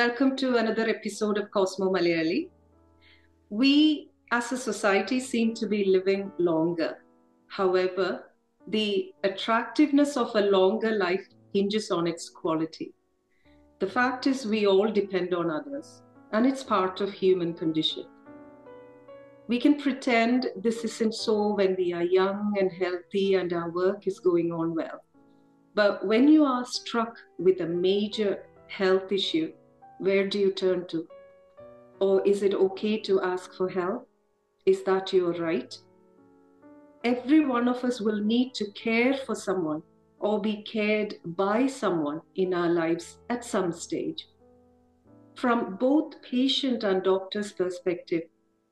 Welcome to another episode of Cosmo Malayali. We as a society seem to be living longer. However, the attractiveness of a longer life hinges on its quality. The fact is, we all depend on others, and it's part of human condition. We can pretend this isn't so when we are young and healthy and our work is going on well. But when you are struck with a major health issue, where do you turn to? Or is it okay to ask for help? Is that your right? Every one of us will need to care for someone or be cared by someone in our lives at some stage. From both patient and doctor's perspective,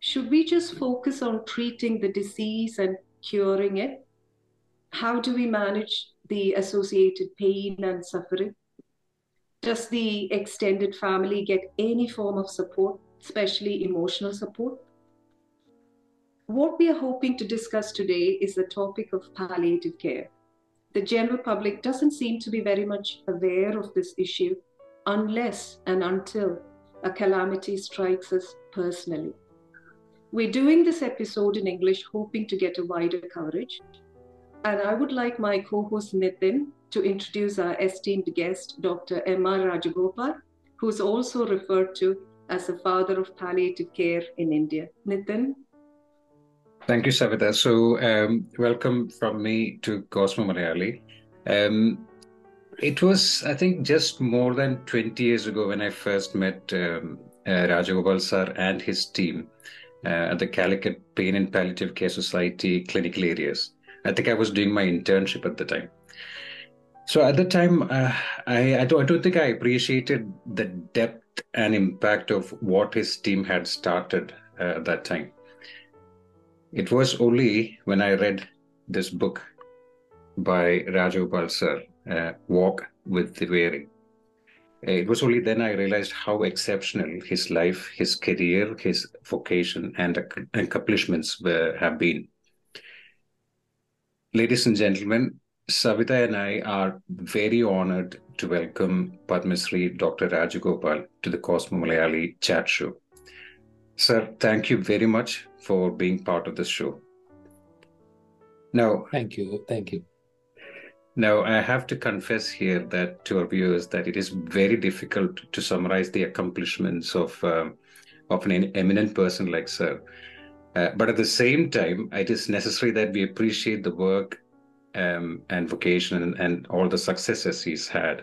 should we just focus on treating the disease and curing it? How do we manage the associated pain and suffering? Does the extended family get any form of support, especially emotional support? What we are hoping to discuss today is the topic of palliative care. The general public doesn't seem to be very much aware of this issue unless and until a calamity strikes us personally. We're doing this episode in English hoping to get a wider coverage. And I would like my co host Nitin to introduce our esteemed guest, Dr. M.R. Rajagopal, who's also referred to as the father of palliative care in India. Nitin? Thank you, Savita. So, um, welcome from me to Cosmo Malayali. Um, it was, I think, just more than 20 years ago when I first met um, uh, Rajagopal sir and his team uh, at the Calicut Pain and Palliative Care Society clinical areas. I think I was doing my internship at the time. So at the time, uh, I, I, don't, I don't think I appreciated the depth and impact of what his team had started uh, at that time. It was only when I read this book by Rajagopal sir, uh, Walk with the Weary. It was only then I realized how exceptional his life, his career, his vocation, and accomplishments were, have been. Ladies and gentlemen, Savita and I are very honored to welcome Padma Shri Dr. Rajagopal to the Cosmo Malayali chat show. Sir, thank you very much for being part of this show. Now, thank you. Thank you. Now, I have to confess here that to our viewers that it is very difficult to summarize the accomplishments of um, of an eminent person like Sir. Uh, but at the same time, it is necessary that we appreciate the work um, and vocation and, and, all the successes he's had.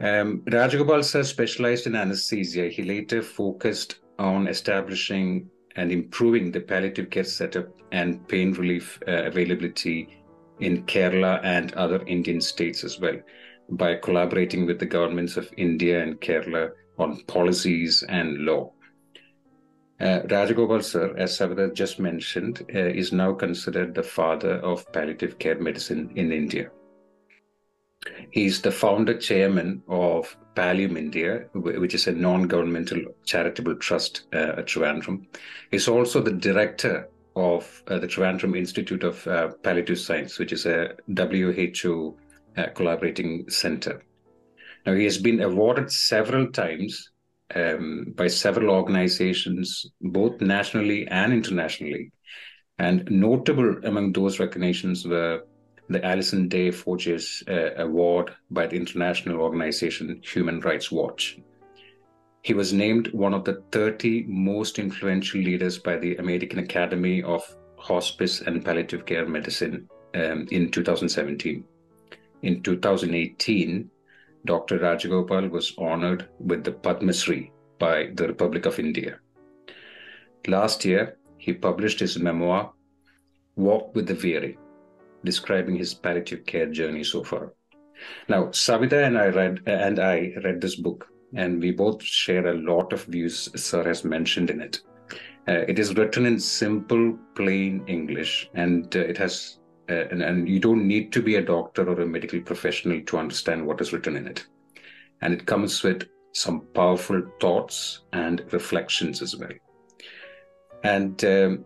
Um, Rajagopal sir specialized in anesthesia. He later focused on establishing and improving the palliative care setup and pain relief uh, availability in Kerala and other Indian states as well by collaborating with the governments of India and Kerala on policies and law. Uh, Rajagopal sir, as Savita just mentioned, uh, is now considered the father of palliative care medicine in India. He is the founder chairman of Pallium India, which is a non-governmental charitable trust uh, at Trivandrum. He's also the director of uh, the Trivandrum Institute of uh, Palliative Science, which is a WHO uh, collaborating center. Now, he has been awarded several times um, by several organizations, both nationally and internationally. And notable among those recognitions were the Alison Des Forges uh, Award by the international organization Human Rights Watch. He was named one of the 30 most influential leaders by the American Academy of Hospice and Palliative Care Medicine um, in 2017. In 2018, Dr. Rajagopal was honored with the Padma Shri by the Republic of India. Last year, he published his memoir, Walk with the Weary, describing his palliative care journey so far. Now, Savita and I read and I read this book, and we both share a lot of views Sir has mentioned in it. Uh, it is written in simple, plain English, and uh, it has and, and you don't need to be a doctor or a medical professional to understand what is written in it. And it comes with some powerful thoughts and reflections as well. And um,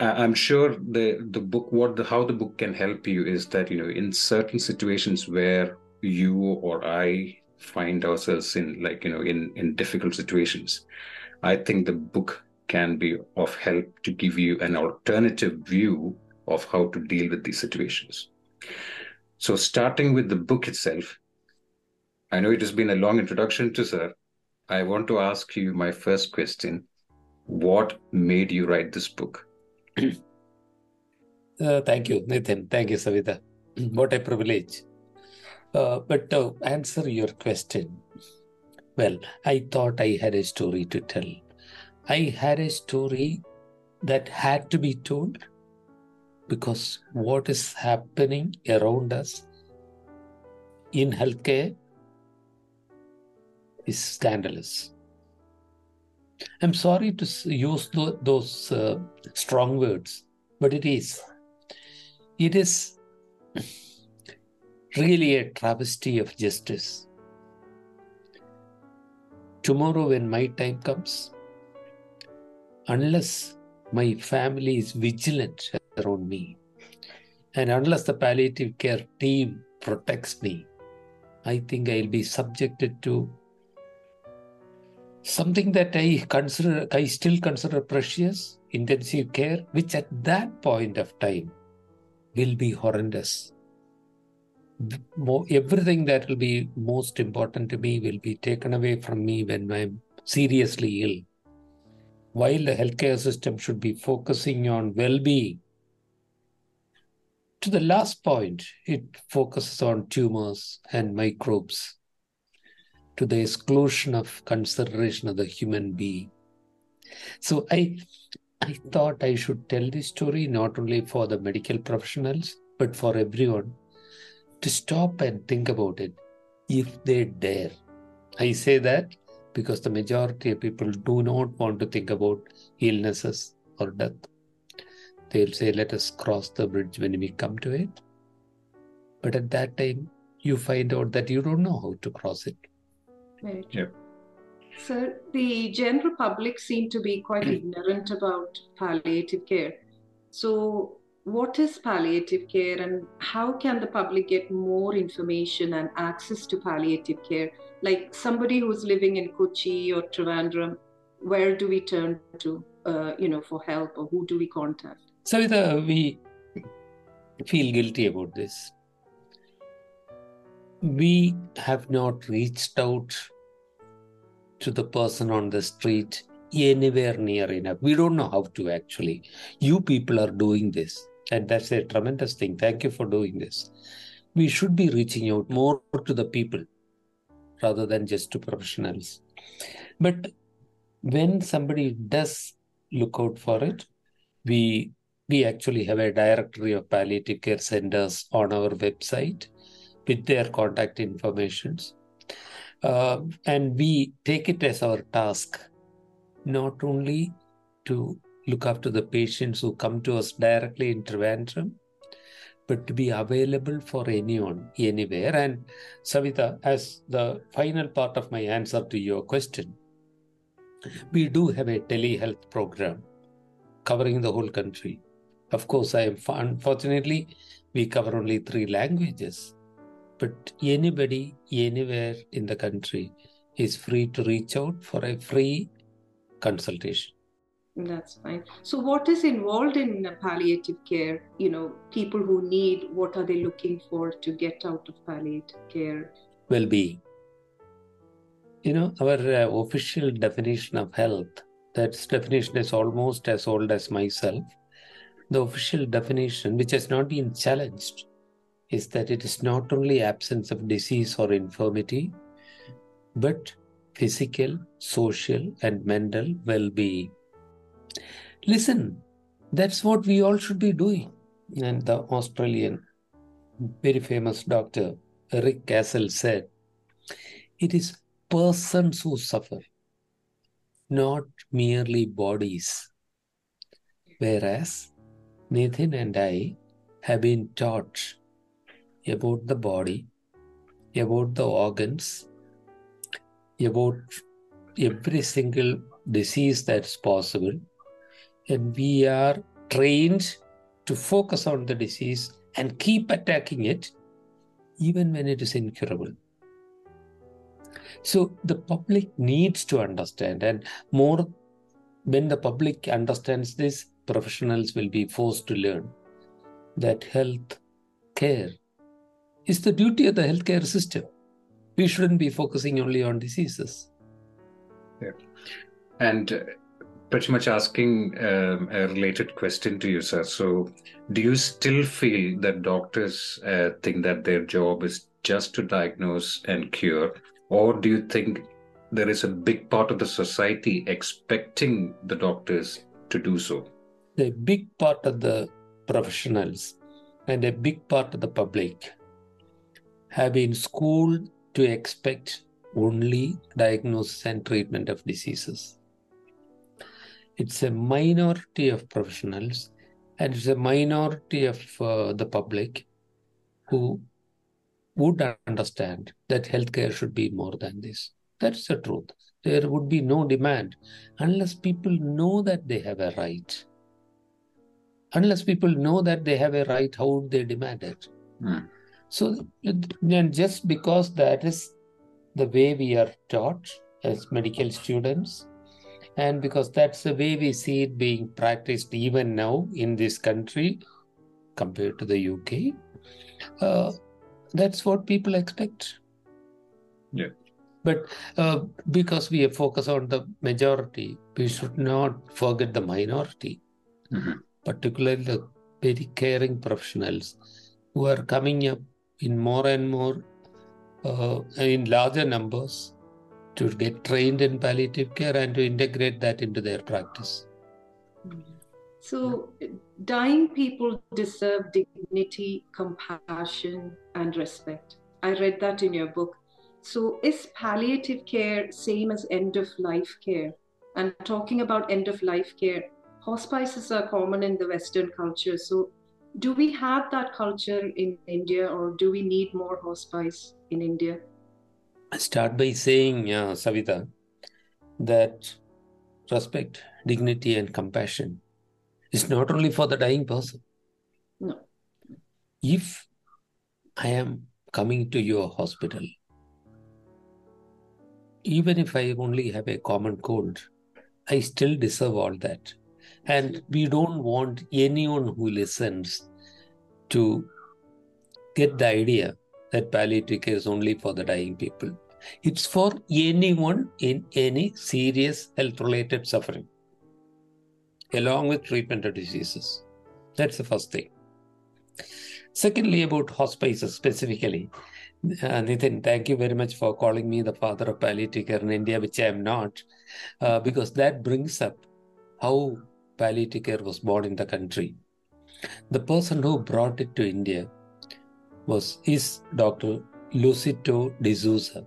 I'm sure the the book, what the how the book can help you is that you know in certain situations where you or I find ourselves in like you know in in difficult situations i think the book can be of help to give you an alternative view of how to deal with these situations. So starting with the book itself i know it has been a long introduction to sir. I want to ask you my first question. What made you write this book? Uh, thank you Nitin. Thank you savita. What a privilege. Uh, but to answer your question, well, I thought I had a story to tell. I had a story that had to be told because what is happening around us in healthcare is scandalous. I'm sorry to use those uh, strong words, but it is. It is really a travesty of justice. Tomorrow, when my time comes, unless my family is vigilant around me, and unless the palliative care team protects me, I think I'll be subjected to something that I consider, I still consider precious, intensive care, which at that point of time will be horrendous everything that will be most important to me will be taken away from me when I'm seriously ill. While the healthcare system should be focusing on well being, to the last point, it focuses on tumors and microbes to the exclusion of consideration of the human being. So I I thought I should tell this story not only for the medical professionals, but for everyone to stop and think about it if they dare. I say that because the majority of people do not want to think about illnesses or death. They'll say, let us cross the bridge when we come to it. But at that time, you find out that you don't know how to cross it. Right. Yep. So the general public seem to be quite ignorant about palliative care. So what is palliative care and how can the public get more information and access to palliative care? Like somebody who's living in Kochi or Trivandrum, where do we turn to, uh, you know, for help or who do we contact? Savita, we feel guilty about this. We have not reached out to the person on the street anywhere near enough. We don't know how to actually. You people are doing this. And that's a tremendous thing. Thank you for doing this. We should be reaching out more to the people rather than just to professionals. But when somebody does look out for it, we we actually have a directory of palliative care centers on our website with their contact informations. Uh, and we take it as our task not only to look after the patients who come to us directly in Trivandrum, but to be available for anyone, anywhere. And Savita, as the final part of my answer to your question, we do have a telehealth program covering the whole country. Of course, I am unfortunately we cover only three languages, but anybody anywhere in the country is free to reach out for a free consultation. That's fine. So, what is involved in palliative care? You know, people who need, what are they looking for to get out of palliative care? Well being. You know, our uh, official definition of health, that definition is almost as old as myself. The official definition, which has not been challenged, is that it is not only absence of disease or infirmity, but physical, social, and mental well being Listen, that's what we all should be doing. And the Australian, very famous doctor, Eric Cassell said, it is persons who suffer, not merely bodies. Whereas Nitin and I have been taught about the body, about the organs, about every single disease that's possible and we are trained to focus on the disease and keep attacking it even when it is incurable. So the public needs to understand, and more when the public understands this, professionals will be forced to learn that health care is the duty of the healthcare system. We shouldn't be focusing only on diseases. Yeah. And uh, pretty much asking um, a related question to you, sir. So, do you still feel that doctors uh, think that their job is just to diagnose and cure, or do you think there is a big part of the society expecting the doctors to do so? The big part of the professionals and a big part of the public have been schooled to expect only diagnosis and treatment of diseases. It's a minority of professionals and it's a minority of uh, the public who would understand that healthcare should be more than this. That's the truth. There would be no demand unless people know that they have a right. Unless people know that they have a right, how would they demand it? Hmm. So, and just because that is the way we are taught as medical students, and because that's the way we see it being practiced even now in this country compared to the UK, uh, that's what people expect. Yeah. But uh, because we focus on the majority, we should not forget the minority, Mhm. Particularly the very caring professionals who are coming up in more and more, uh, in larger numbers to get trained in palliative care and to integrate that into their practice. So, dying people deserve dignity, compassion, and respect. I read that in your book. So, is palliative care same as end of life care? And talking about end of life care, hospices are common in the Western culture. So, do we have that culture in India, or do we need more hospice in India? I start by saying, uh, Savita, that respect, dignity, and compassion is not only for the dying person. No. If I am coming to your hospital, even if I only have a common cold, I still deserve all that. And we don't want anyone who listens to get the idea that palliative care is only for the dying people. It's for anyone in any serious health related suffering, along with treatment of diseases. That's the first thing. Secondly, about hospices specifically, uh, Nitin, thank you very much for calling me the father of palliative care in India, which I am not, uh, because that brings up how palliative care was born in the country. The person who brought it to India was is Dr. Lucito D'Souza,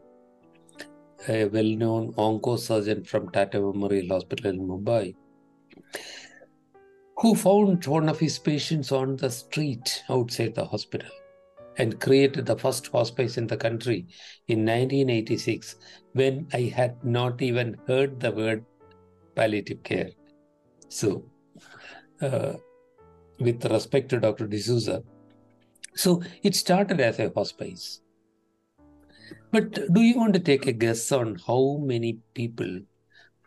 a well-known onco-surgeon from Tata Memorial Hospital in Mumbai, who found one of his patients on the street outside the hospital and created the first hospice in the country in 1986 when I had not even heard the word palliative care. So, uh, with respect to Dr. D'Souza, so it started as a hospice. But do you want to take a guess on how many people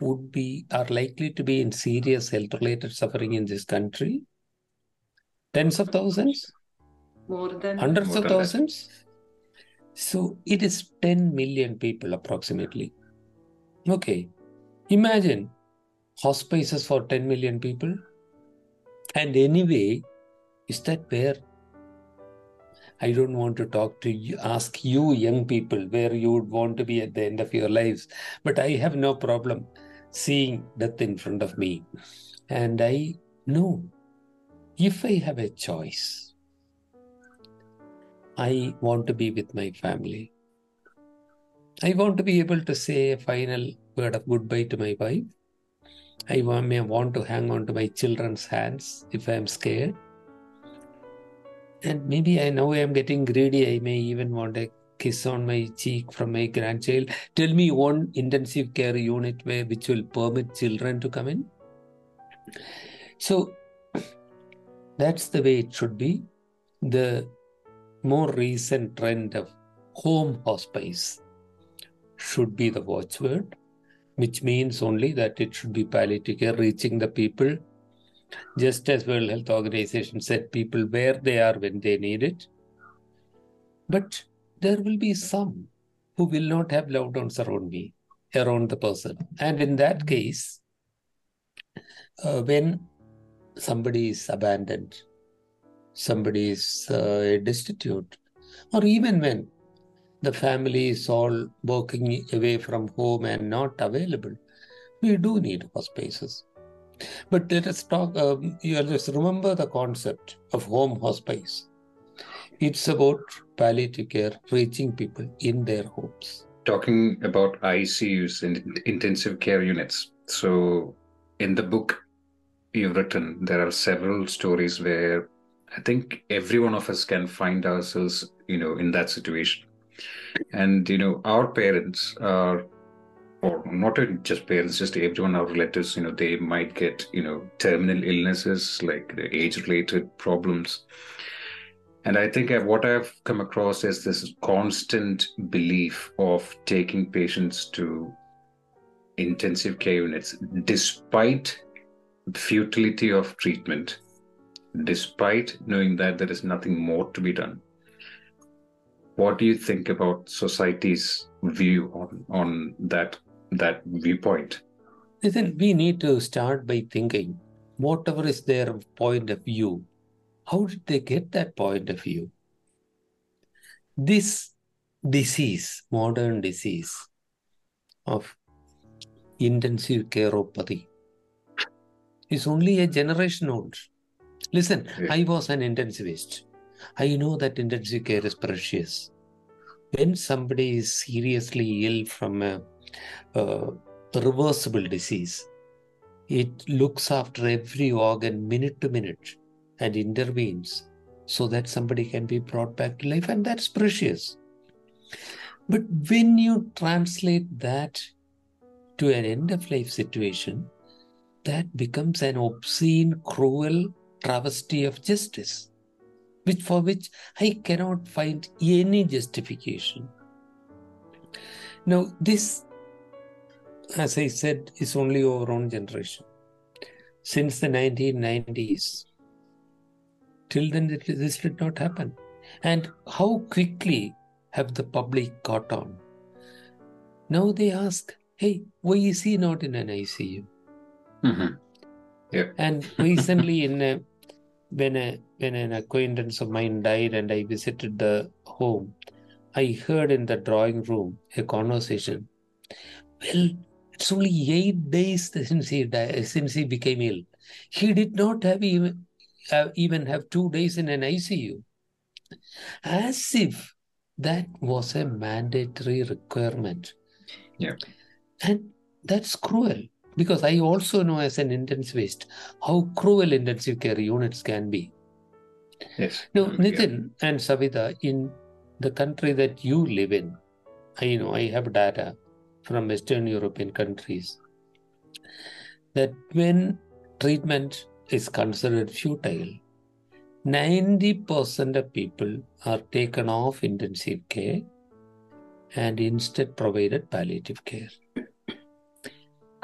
would be are likely to be in serious health related suffering in this country? Tens of thousands? More than Hundreds More of than that. thousands? So it is 10 million people approximately. Okay. Imagine hospices for 10 million people. And anyway, is that where I don't want to talk to you, ask you, young people, where you would want to be at the end of your lives. But I have no problem seeing death in front of me. And I know if I have a choice, I want to be with my family. I want to be able to say a final word of goodbye to my wife. I may want to hang on to my children's hands if I am scared. And maybe I know I am getting greedy. I may even want a kiss on my cheek from my grandchild. Tell me one intensive care unit where which will permit children to come in. So that's the way it should be. The more recent trend of home hospice should be the watchword, which means only that it should be palliative care reaching the people, just as World Health Organization said, people where they are when they need it. But there will be some who will not have loved ones around me, around the person. And in that case, uh, when somebody is abandoned, somebody is uh, destitute, or even when the family is all working away from home and not available, we do need hospices. But let us talk, um, you just remember the concept of home hospice. It's about palliative care reaching people in their homes. Talking about ICUs and intensive care units. So, in the book you've written, there are several stories where I think every one of us can find ourselves, you know, in that situation. And, you know, our parents are, or not just parents, just everyone, our relatives, you know, they might get, you know, terminal illnesses like age related problems. And I think what I've come across is this constant belief of taking patients to intensive care units despite the futility of treatment despite knowing that there is nothing more to be done. What do you think about society's view on, on that that viewpoint? Listen, we need to start by thinking whatever is their point of view, how did they get that point of view? This disease, modern disease of intensive careopathy, is only a generation old. Listen, yeah. I was an intensivist. I know that intensive care is precious. When somebody is seriously ill from a, a reversible disease, it looks after every organ minute to minute and intervenes so that somebody can be brought back to life, and that's precious. But when you translate that to an end of life situation, that becomes an obscene, cruel, travesty of justice, which for which I cannot find any justification. Now, this, as I said, is only our own generation. Since the 1990s, till then, this did not happen. And how quickly have the public caught on? Now they ask, hey, why is he not in an ICU? Mm-hmm. Yeah. And recently, in a, when a when an acquaintance of mine died, and I visited the home, I heard in the drawing room a conversation. Well, it's only eight days since he died, since he became ill. He did not have even uh, even have two days in an ICU, as if that was a mandatory requirement. Yeah, and that's cruel because I also know as an intensivist how cruel intensive care units can be. Yes. Now, mm, Nitin yeah. and Savita, in the country that you live in, I know I have data from Western European countries that when treatment is considered futile, 90% of people are taken off intensive care and instead provided palliative care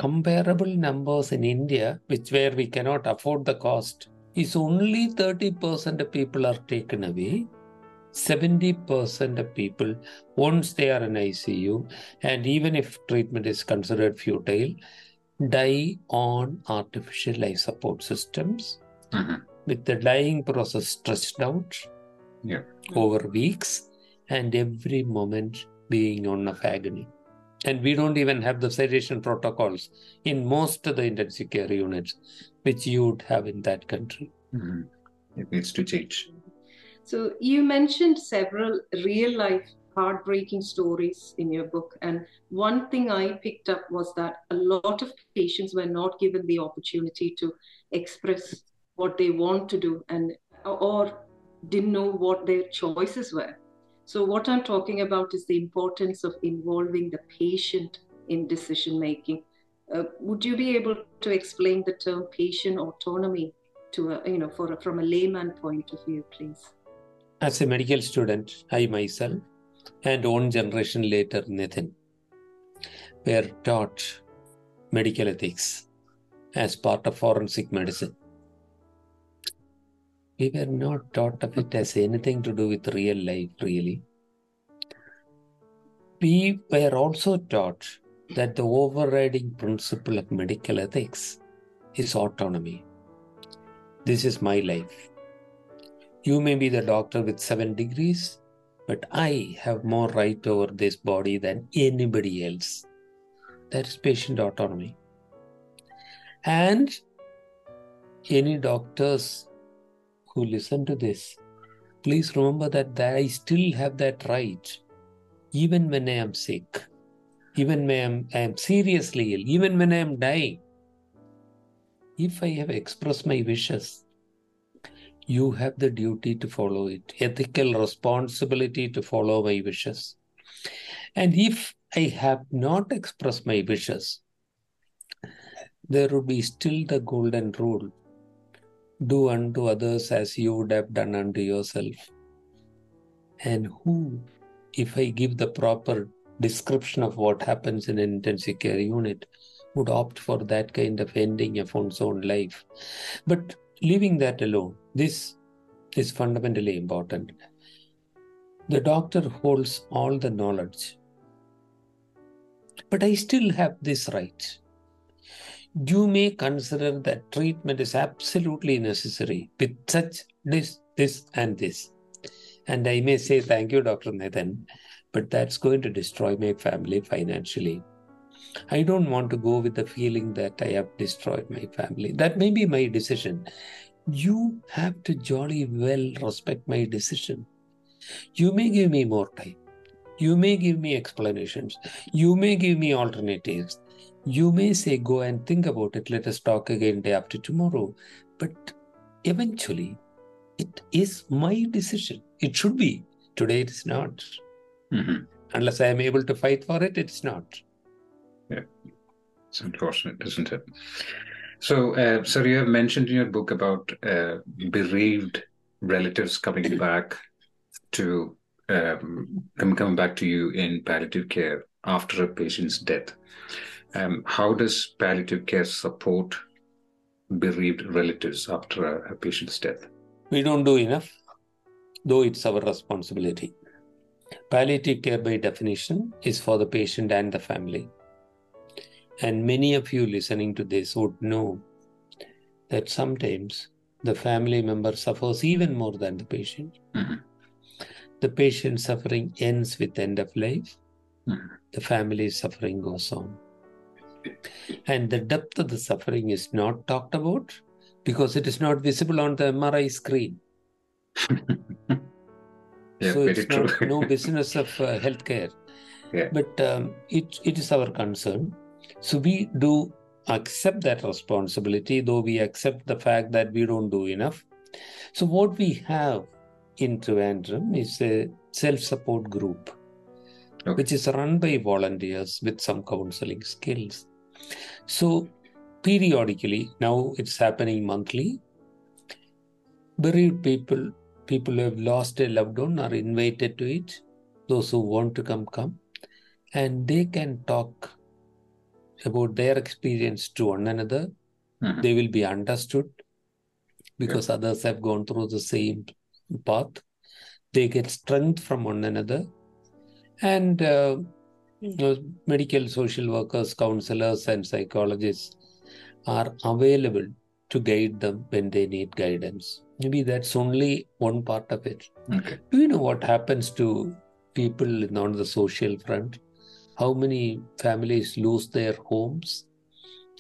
comparable numbers in India, which where we cannot afford the cost, is only 30% of people are taken away. 70% of people, once they are in ICU, and even if treatment is considered futile, die on artificial life support systems mm-hmm. with the dying process stretched out yeah. over weeks and every moment being on of agony. And we don't even have the sedation protocols in most of the intensive care units, which you would have in that country. Mm-hmm. It needs to change. So, you mentioned several real life heartbreaking stories in your book. And one thing I picked up was that a lot of patients were not given the opportunity to express what they want to do and or didn't know what their choices were. So, what I'm talking about is the importance of involving the patient in decision making. Uh, would you be able to explain the term patient autonomy to a, you know, for a, from a layman point of view, please? As a medical student, I myself and one generation later, Nitin, were taught medical ethics as part of forensic medicine. We were not taught of it as anything to do with real life, really. We were also taught that the overriding principle of medical ethics is autonomy. This is my life. You may be the doctor with seven degrees, but I have more right over this body than anybody else. That is patient autonomy. And any doctors who listen to this, please remember that I still have that right, even when I am sick, even when I am seriously ill, even when I am dying. If I have expressed my wishes, you have the duty to follow it, ethical responsibility to follow my wishes. And if I have not expressed my wishes, there would be still the golden rule do unto others as you would have done unto yourself. And who, if I give the proper description of what happens in an intensive care unit, would opt for that kind of ending of one's own life? But leaving that alone, this is fundamentally important. The doctor holds all the knowledge, but I still have this right you may consider that treatment is absolutely necessary with such this, this, and this. And I may say, Thank you, Dr. Nitin, but that's going to destroy my family financially. I don't want to go with the feeling that I have destroyed my family. That may be my decision. You have to jolly well respect my decision. You may give me more time. You may give me explanations. You may give me alternatives. You may say, Go and think about it. Let us talk again day after tomorrow. But eventually, it is my decision. It should be. Today, it is not. Mm-hmm. Unless I am able to fight for it, it's not. Yeah. It's unfortunate, isn't it? So, uh, sir, you have mentioned in your book about uh, bereaved relatives coming back to um, coming back to you in palliative care after a patient's death. Um, how does palliative care support bereaved relatives after a, a patient's death? We don't do enough, though it's our responsibility. Palliative care, by definition, is for the patient and the family. And many of you listening to this would know that sometimes the family member suffers even more than the patient. Mm-hmm. The patient suffering ends with end of life. Mm-hmm. The family suffering goes on. And the depth of the suffering is not talked about because it is not visible on the MRI screen. yeah, so it's true. not no business of uh, healthcare. Yeah. But um, it, it is our concern. So we do accept that responsibility, though we accept the fact that we don't do enough. So what we have in Trivandrum is a self-support group, Okay. which is run by volunteers with some counseling skills. So periodically, now it's happening monthly. Bereaved people, people who have lost a loved one are invited to it. Those who want to come, come. And they can talk about their experience to one another. Mhm. They will be understood because others have gone through the same path. They get strength from one another. And uh, you know, medical social workers, counselors, and psychologists are available to guide them when they need guidance. Maybe that's only one part of it. Okay. Do you know what happens to people on the social front? How many families lose their homes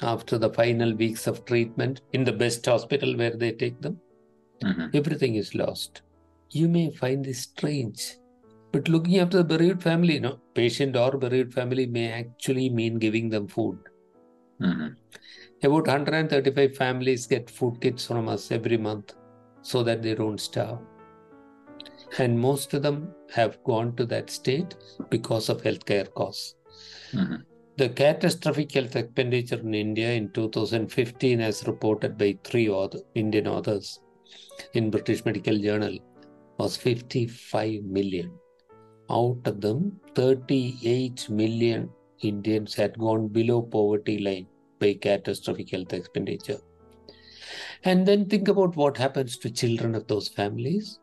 after the final weeks of treatment in the best hospital where they take them? Mhm. Everything is lost. You may find this strange, but looking after the bereaved family, no, patient or bereaved family may actually mean giving them food. Mhm. About 135 families get food kits from us every month so that they don't starve. And most of them have gone to that state because of healthcare costs. Mhm. The catastrophic health expenditure in India in 2015, as reported by three author, Indian authors in British Medical Journal, was 55 million. Out of them, 38 million Indians had gone below poverty line by catastrophic health expenditure. And then think about what happens to children of those families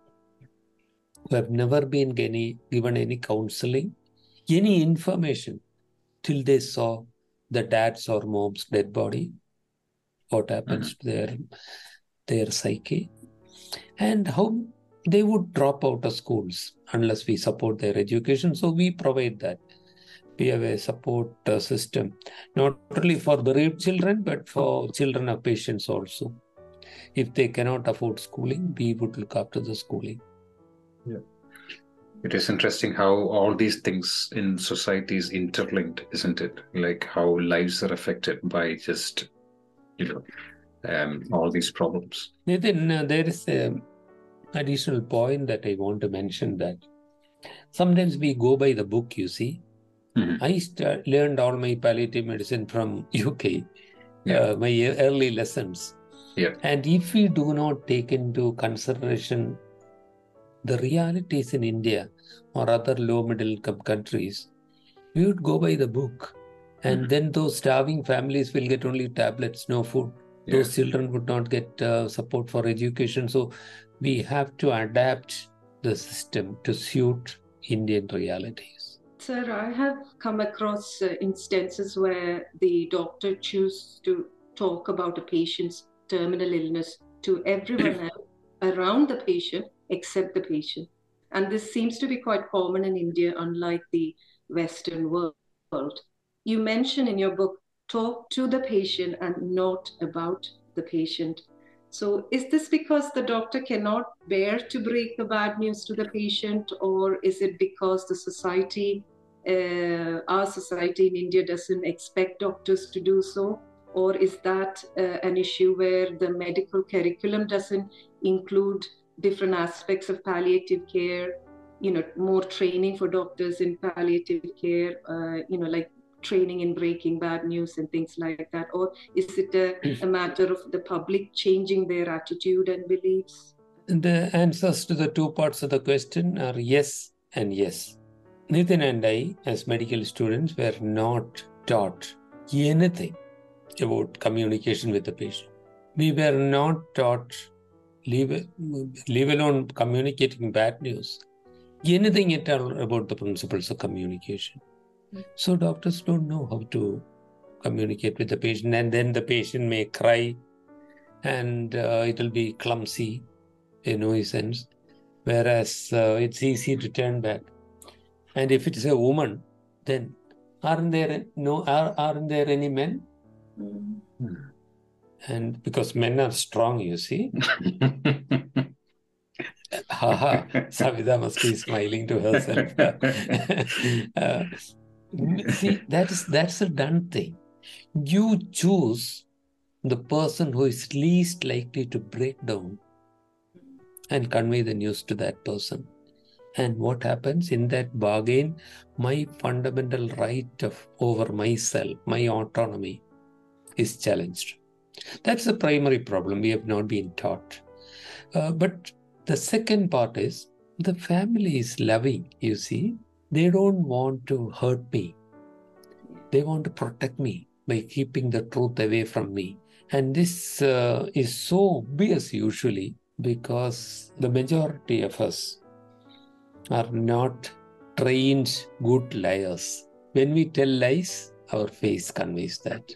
who have never been any, given any counseling, any information till they saw the dad's or mom's dead body. What happens to their their psyche, and how they would drop out of schools unless we support their education. So we provide that. We have a support uh, system, not only for bereaved children, but for children of patients also. If they cannot afford schooling, we would look after the schooling. Yeah. It is interesting how all these things in society is interlinked, isn't it? Like how lives are affected by just, you know, um, all these problems. Then uh, there is an additional point that I want to mention that sometimes we go by the book, you see. Mhm. I learned all my palliative medicine from UK, Yeah. uh, my early lessons. Yeah. And if we do not take into consideration the realities in India or other low middle income countries, we would go by the book. And Mhm. then those starving families will get only tablets, no food. Yeah. Those children would not get uh, support for education. So we have to adapt the system to suit Indian realities. Sir, I have come across uh, instances where the doctor chooses to talk about a patient's terminal illness to everyone else around the patient except the patient. And this seems to be quite common in India, unlike the Western world. You mention in your book, talk to the patient and not about the patient. So, is this because the doctor cannot bear to break the bad news to the patient, or is it because the society, uh, our society in India, doesn't expect doctors to do so? Or is that uh, an issue where the medical curriculum doesn't include different aspects of palliative care? You know, more training for doctors in palliative care, uh, you know, like training in breaking bad news and things like that? Or is it a, a matter of the public changing their attitude and beliefs? The answers to the two parts of the question are yes and yes. Nitin and I, as medical students, were not taught anything about communication with the patient. We were not taught, leave, leave alone communicating bad news, anything at all about the principles of communication. So doctors don't know how to communicate with the patient, and then the patient may cry, and uh, it'll be clumsy, a nuisance. Whereas uh, it's easy to turn back. And if it's a woman, then aren't there no are, aren't there any men? And because men are strong, you see. Haha, Savita must be smiling to herself. Uh, see, that is that's a done thing. You choose the person who is least likely to break down and convey the news to that person. And what happens in that bargain? My fundamental right of over myself, my autonomy, is challenged. That's the primary problem. We have not been taught. Uh, but the second part is the family is loving, you see. They don't want to hurt me, they want to protect me by keeping the truth away from me. And this uh, is so obvious usually because the majority of us are not trained good liars. When we tell lies, our face conveys that.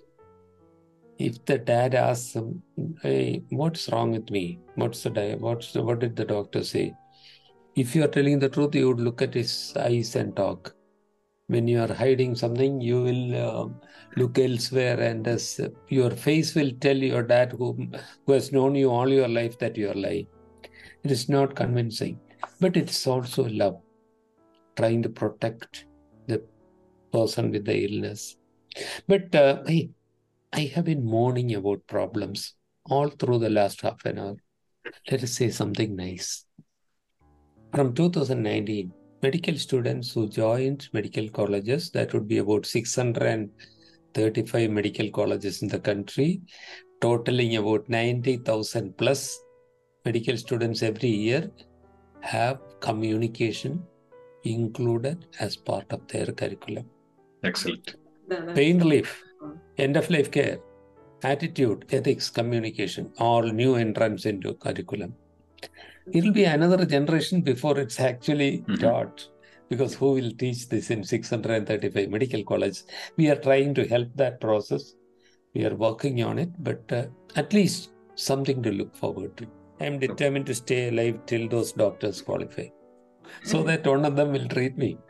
If the dad asks "Hey, what's wrong with me? What's the di- what's the, what did the doctor say?" If you are telling the truth, you would look at his eyes and talk. When you are hiding something, you will uh, look elsewhere, and as your face will tell your dad, who who has known you all your life, that you are lying. It is not convincing, but it's also love, trying to protect the person with the illness. But uh, I, I have been mourning about problems all through the last half an hour. Let us say something nice. From 2019, medical students who joined medical colleges, that would be about 635 medical colleges in the country, totaling about 90,000 plus medical students every year, have communication included as part of their curriculum. Excellent. Pain relief, end of life care, attitude, ethics, communication, all new entrants into curriculum. It'll be another generation before it's actually Mhm. taught. Because who will teach this in 635 medical college? We are trying to help that process. We are working on it, but uh, at least something to look forward to. I'm determined to stay alive till those doctors qualify, so that one of them will treat me.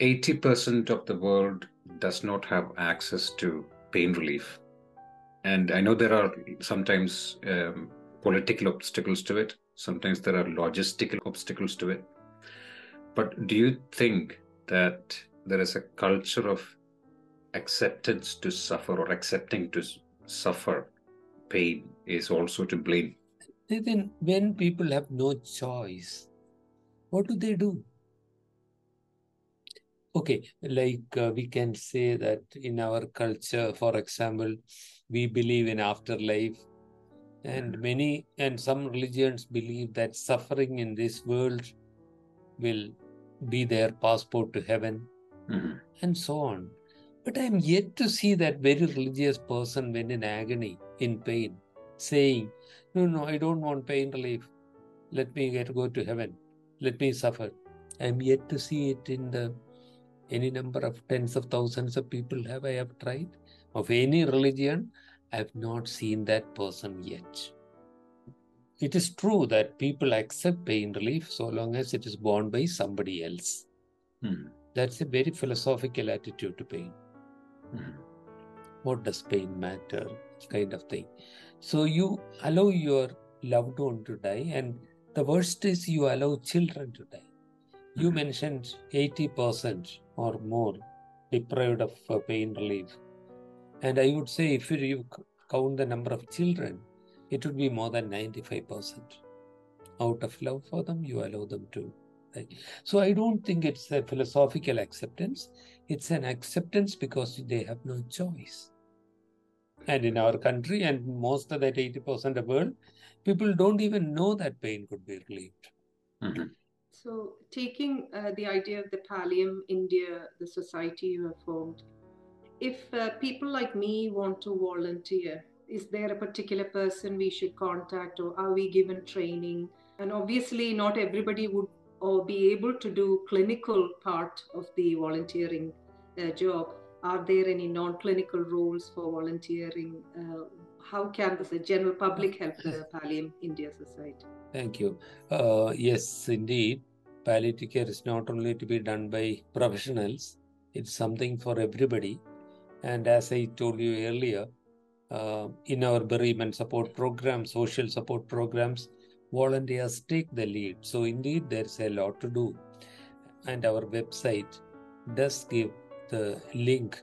80% of the world does not have access to pain relief. And I know there are sometimes um, political obstacles to it, sometimes there are logistical obstacles to it. But do you think that there is a culture of acceptance to suffer or accepting to suffer pain is also to blame? Then, when people have no choice, what do they do? Okay, like uh, we can say that in our culture, for example, we believe in afterlife, and many and some religions believe that suffering in this world will be their passport to heaven, Mhm. and so on. But I am yet to see that very religious person when in agony, in pain, saying, No, no, I don't want pain relief. Let me get go to heaven. Let me suffer. I am yet to see it in the any number of tens of thousands of people have I have tried. Of any religion, I have not seen that person yet. It is true that people accept pain relief so long as it is borne by somebody else. Mhm. That's a very philosophical attitude to pain. Mhm. What does pain matter? Kind of thing. So you allow your loved one to die, and the worst is you allow children to die. You Mhm. mentioned 80% or more deprived of uh, pain relief. And I would say if you- you count the number of children, it would be more than 95%. Out of love for them, you allow them to die. So I don't think it's a philosophical acceptance. It's an acceptance because they have no choice. And in our country and most of that 80% of the world, people don't even know that pain could be relieved. Mhm. So, taking uh, the idea of the Pallium India, the society you have formed, if uh, people like me want to volunteer, is there a particular person we should contact or are we given training? And obviously, not everybody would or be able to do clinical part of the volunteering uh, job. Are there any non-clinical roles for volunteering? Uh, how can the general public help the Pallium India Society? Thank you. Uh, yes, indeed. Palliative care is not only to be done by professionals, it's something for everybody. And as I told you earlier, uh, in our bereavement support programs, social support programs, volunteers take the lead. So, indeed, there's a lot to do. And our website does give the link.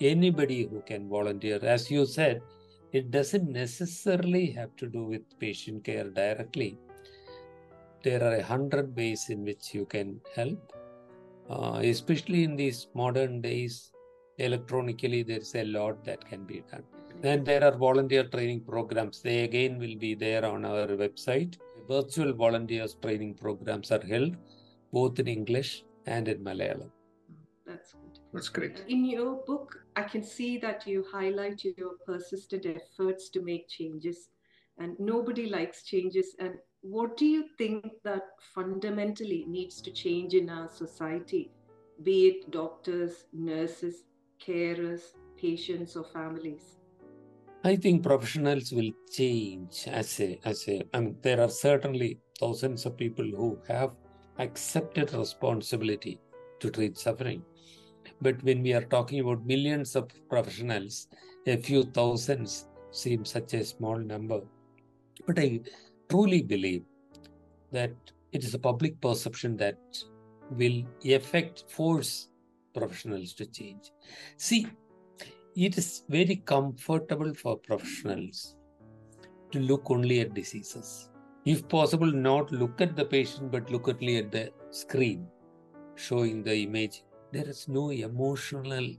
Anybody who can volunteer, as you said, it doesn't necessarily have to do with patient care directly. There are a hundred ways in which you can help, uh, especially in these modern days. Electronically, there's a lot that can be done. Then there are volunteer training programs. They again will be there on our website. Virtual volunteers training programs are held both in English and in Malayalam. That's good. That's great. In your book, I can see that you highlight your persistent efforts to make changes, and nobody likes changes. And what do you think that fundamentally needs to change in our society, be it doctors, nurses, carers, patients, or families? I think professionals will change as a as a I mean there are certainly thousands of people who have accepted responsibility to treat suffering. But when we are talking about millions of professionals, a few thousands seem such a small number. But I truly believe that it is a public perception that will affect, force professionals to change. See, it is very comfortable for professionals to look only at diseases. If possible, not look at the patient, but look only at the screen showing the image. There is no emotional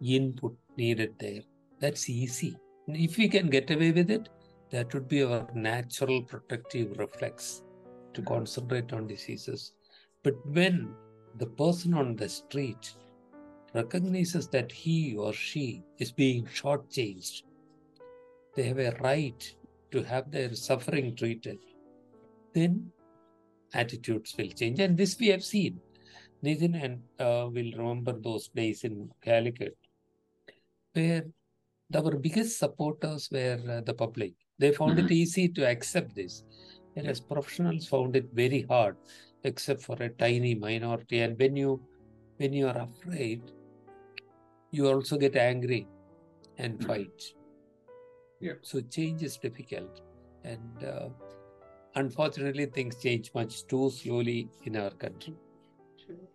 input needed there. That's easy. If we can get away with it, that would be our natural protective reflex to concentrate on diseases. But when the person on the street recognizes that he or she is being shortchanged, they have a right to have their suffering treated, then attitudes will change. And this we have seen. Nitin and uh, will remember those days in Calicut, where our biggest supporters were uh, the public. They found Mhm. it easy to accept this, whereas professionals found it very hard, except for a tiny minority. And when you when you are afraid, you also get angry and Mhm. fight. Yeah. So change is difficult, and uh, unfortunately, things change much too slowly in our country. True.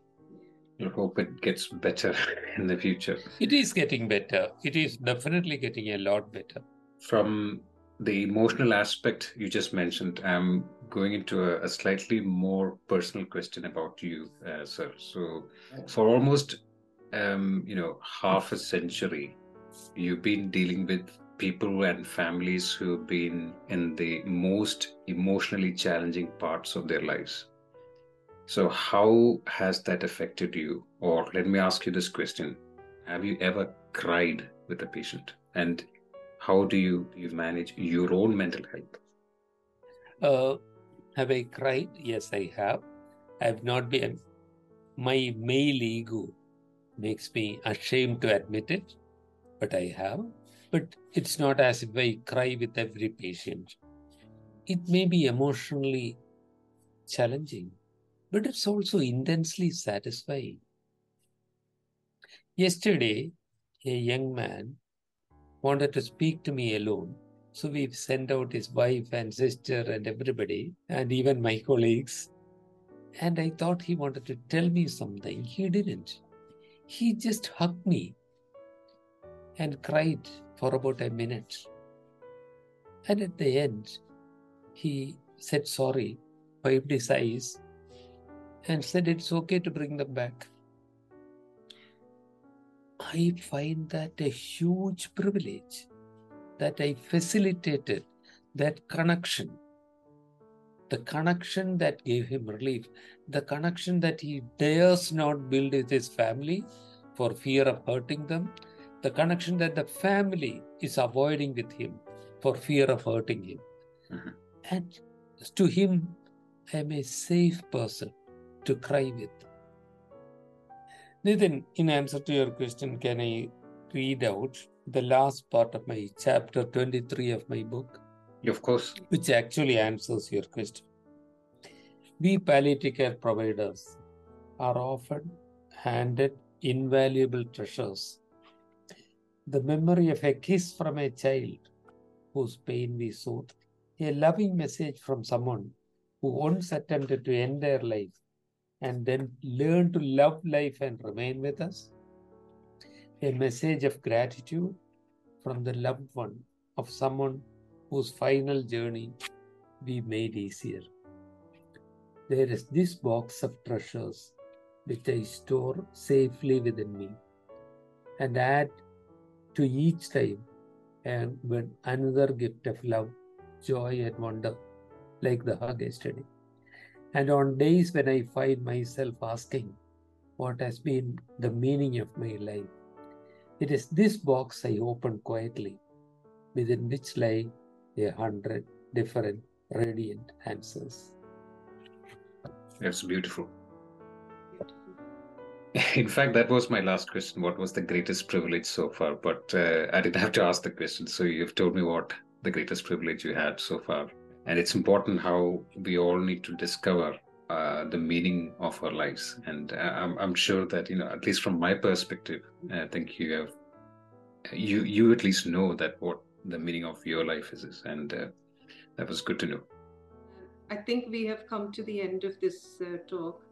I hope it gets better in the future. It is getting better. It is definitely getting a lot better. From the emotional aspect you just mentioned, I'm going into a, a slightly more personal question about you, uh, sir. So, for almost, um, you know, half a century, you've been dealing with people and families who've been in the most emotionally challenging parts of their lives. So, how has that affected you? Or let me ask you this question Have you ever cried with a patient? And how do you, you manage your own mental health? Uh, have I cried? Yes, I have. I have not been. My male ego makes me ashamed to admit it, but I have. But it's not as if I cry with every patient. It may be emotionally challenging, but it's also intensely satisfying. Yesterday, a young man wanted to speak to me alone. So we sent out his wife and sister and everybody, and even my colleagues. And I thought he wanted to tell me something. He didn't. He just hugged me and cried for about a minute. And at the end, he said sorry, wiped his eyes, and said it's okay to bring them back. I find that a huge privilege that I facilitated that connection. The connection that gave him relief, the connection that he dares not build with his family for fear of hurting them, the connection that the family is avoiding with him for fear of hurting him. Mhm. And to him, I am a safe person to cry with. Nitin, in answer to your question, can I read out the last part of my chapter 23 of my book, Of course. which actually answers your question? We palliative care providers are often handed invaluable treasures. The memory of a kiss from a child whose pain we soothed, a loving message from someone who once attempted to end their life and then learned to love life and remain with us, a message of gratitude from the loved one of someone whose final journey we made easier. There is this box of treasures which I store safely within me and add to each time and with another gift of love, joy, and wonder, like the hug yesterday. And on days when I find myself asking what has been the meaning of my life, it is this box I open quietly, within which lie a hundred different radiant answers. That's beautiful. In fact, that was my last question. What was the greatest privilege so far? But uh, I didn't have to ask the question. So you've told me what the greatest privilege you had so far. And it's important how we all need to discover uh, the meaning of our lives. And uh, I'm, I'm sure that, you know, at least from my perspective, I think you have, you, you at least know that what the meaning of your life is. And uh, that was good to know. I think we have come to the end of this uh, talk.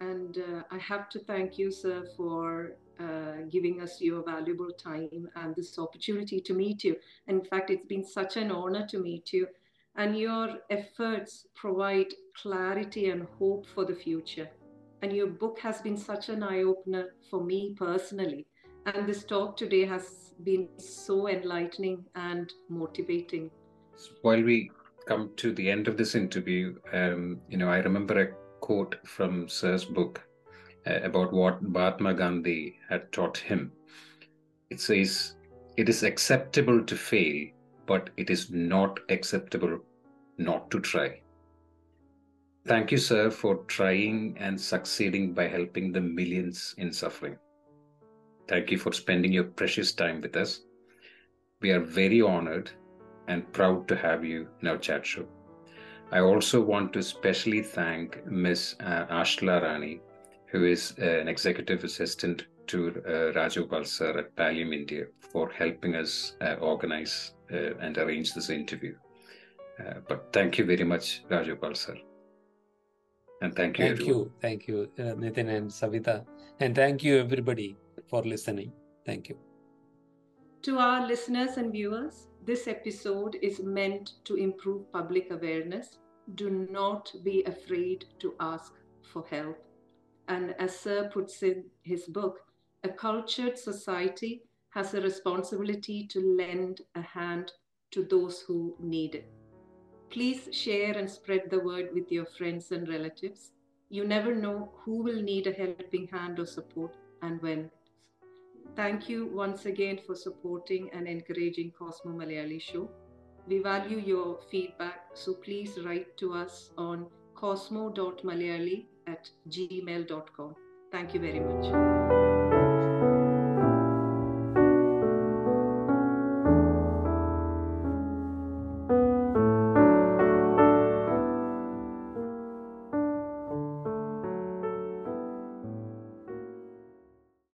And uh, I have to thank you, sir, for uh, giving us your valuable time and this opportunity to meet you. In fact, it's been such an honor to meet you. And your efforts provide clarity and hope for the future. And your book has been such an eye opener for me personally. And this talk today has been so enlightening and motivating. While we come to the end of this interview, um, you know, I remember a quote from Sir's book, uh, about what Mahatma Gandhi had taught him. It says, It is acceptable to fail, but it is not acceptable not to try. Thank you, sir, for trying and succeeding by helping the millions in suffering. Thank you for spending your precious time with us. We are very honored and proud to have you in our chat show. I also want to specially thank Ms. Uh, Ashla Rani, who is uh, an executive assistant to uh, Rajgopal sir at Pallium India, for helping us uh, organize uh, and arrange this interview. Uh, but thank you very much, Rajgopal sir. And thank you. Thank everyone. you. Thank you, uh, Nitin and Savita. And thank you, everybody, for listening. Thank you. To our listeners and viewers, this episode is meant to improve public awareness. Do not be afraid to ask for help. And as Sir puts in his book, a cultured society has a responsibility to lend a hand to those who need it. Please share and spread the word with your friends and relatives. You never know who will need a helping hand or support and when. Thank you once again for supporting and encouraging Cosmo Malayali show. We value your feedback, so please write to us on cosmo.malayali at gmail.com. Thank you very much.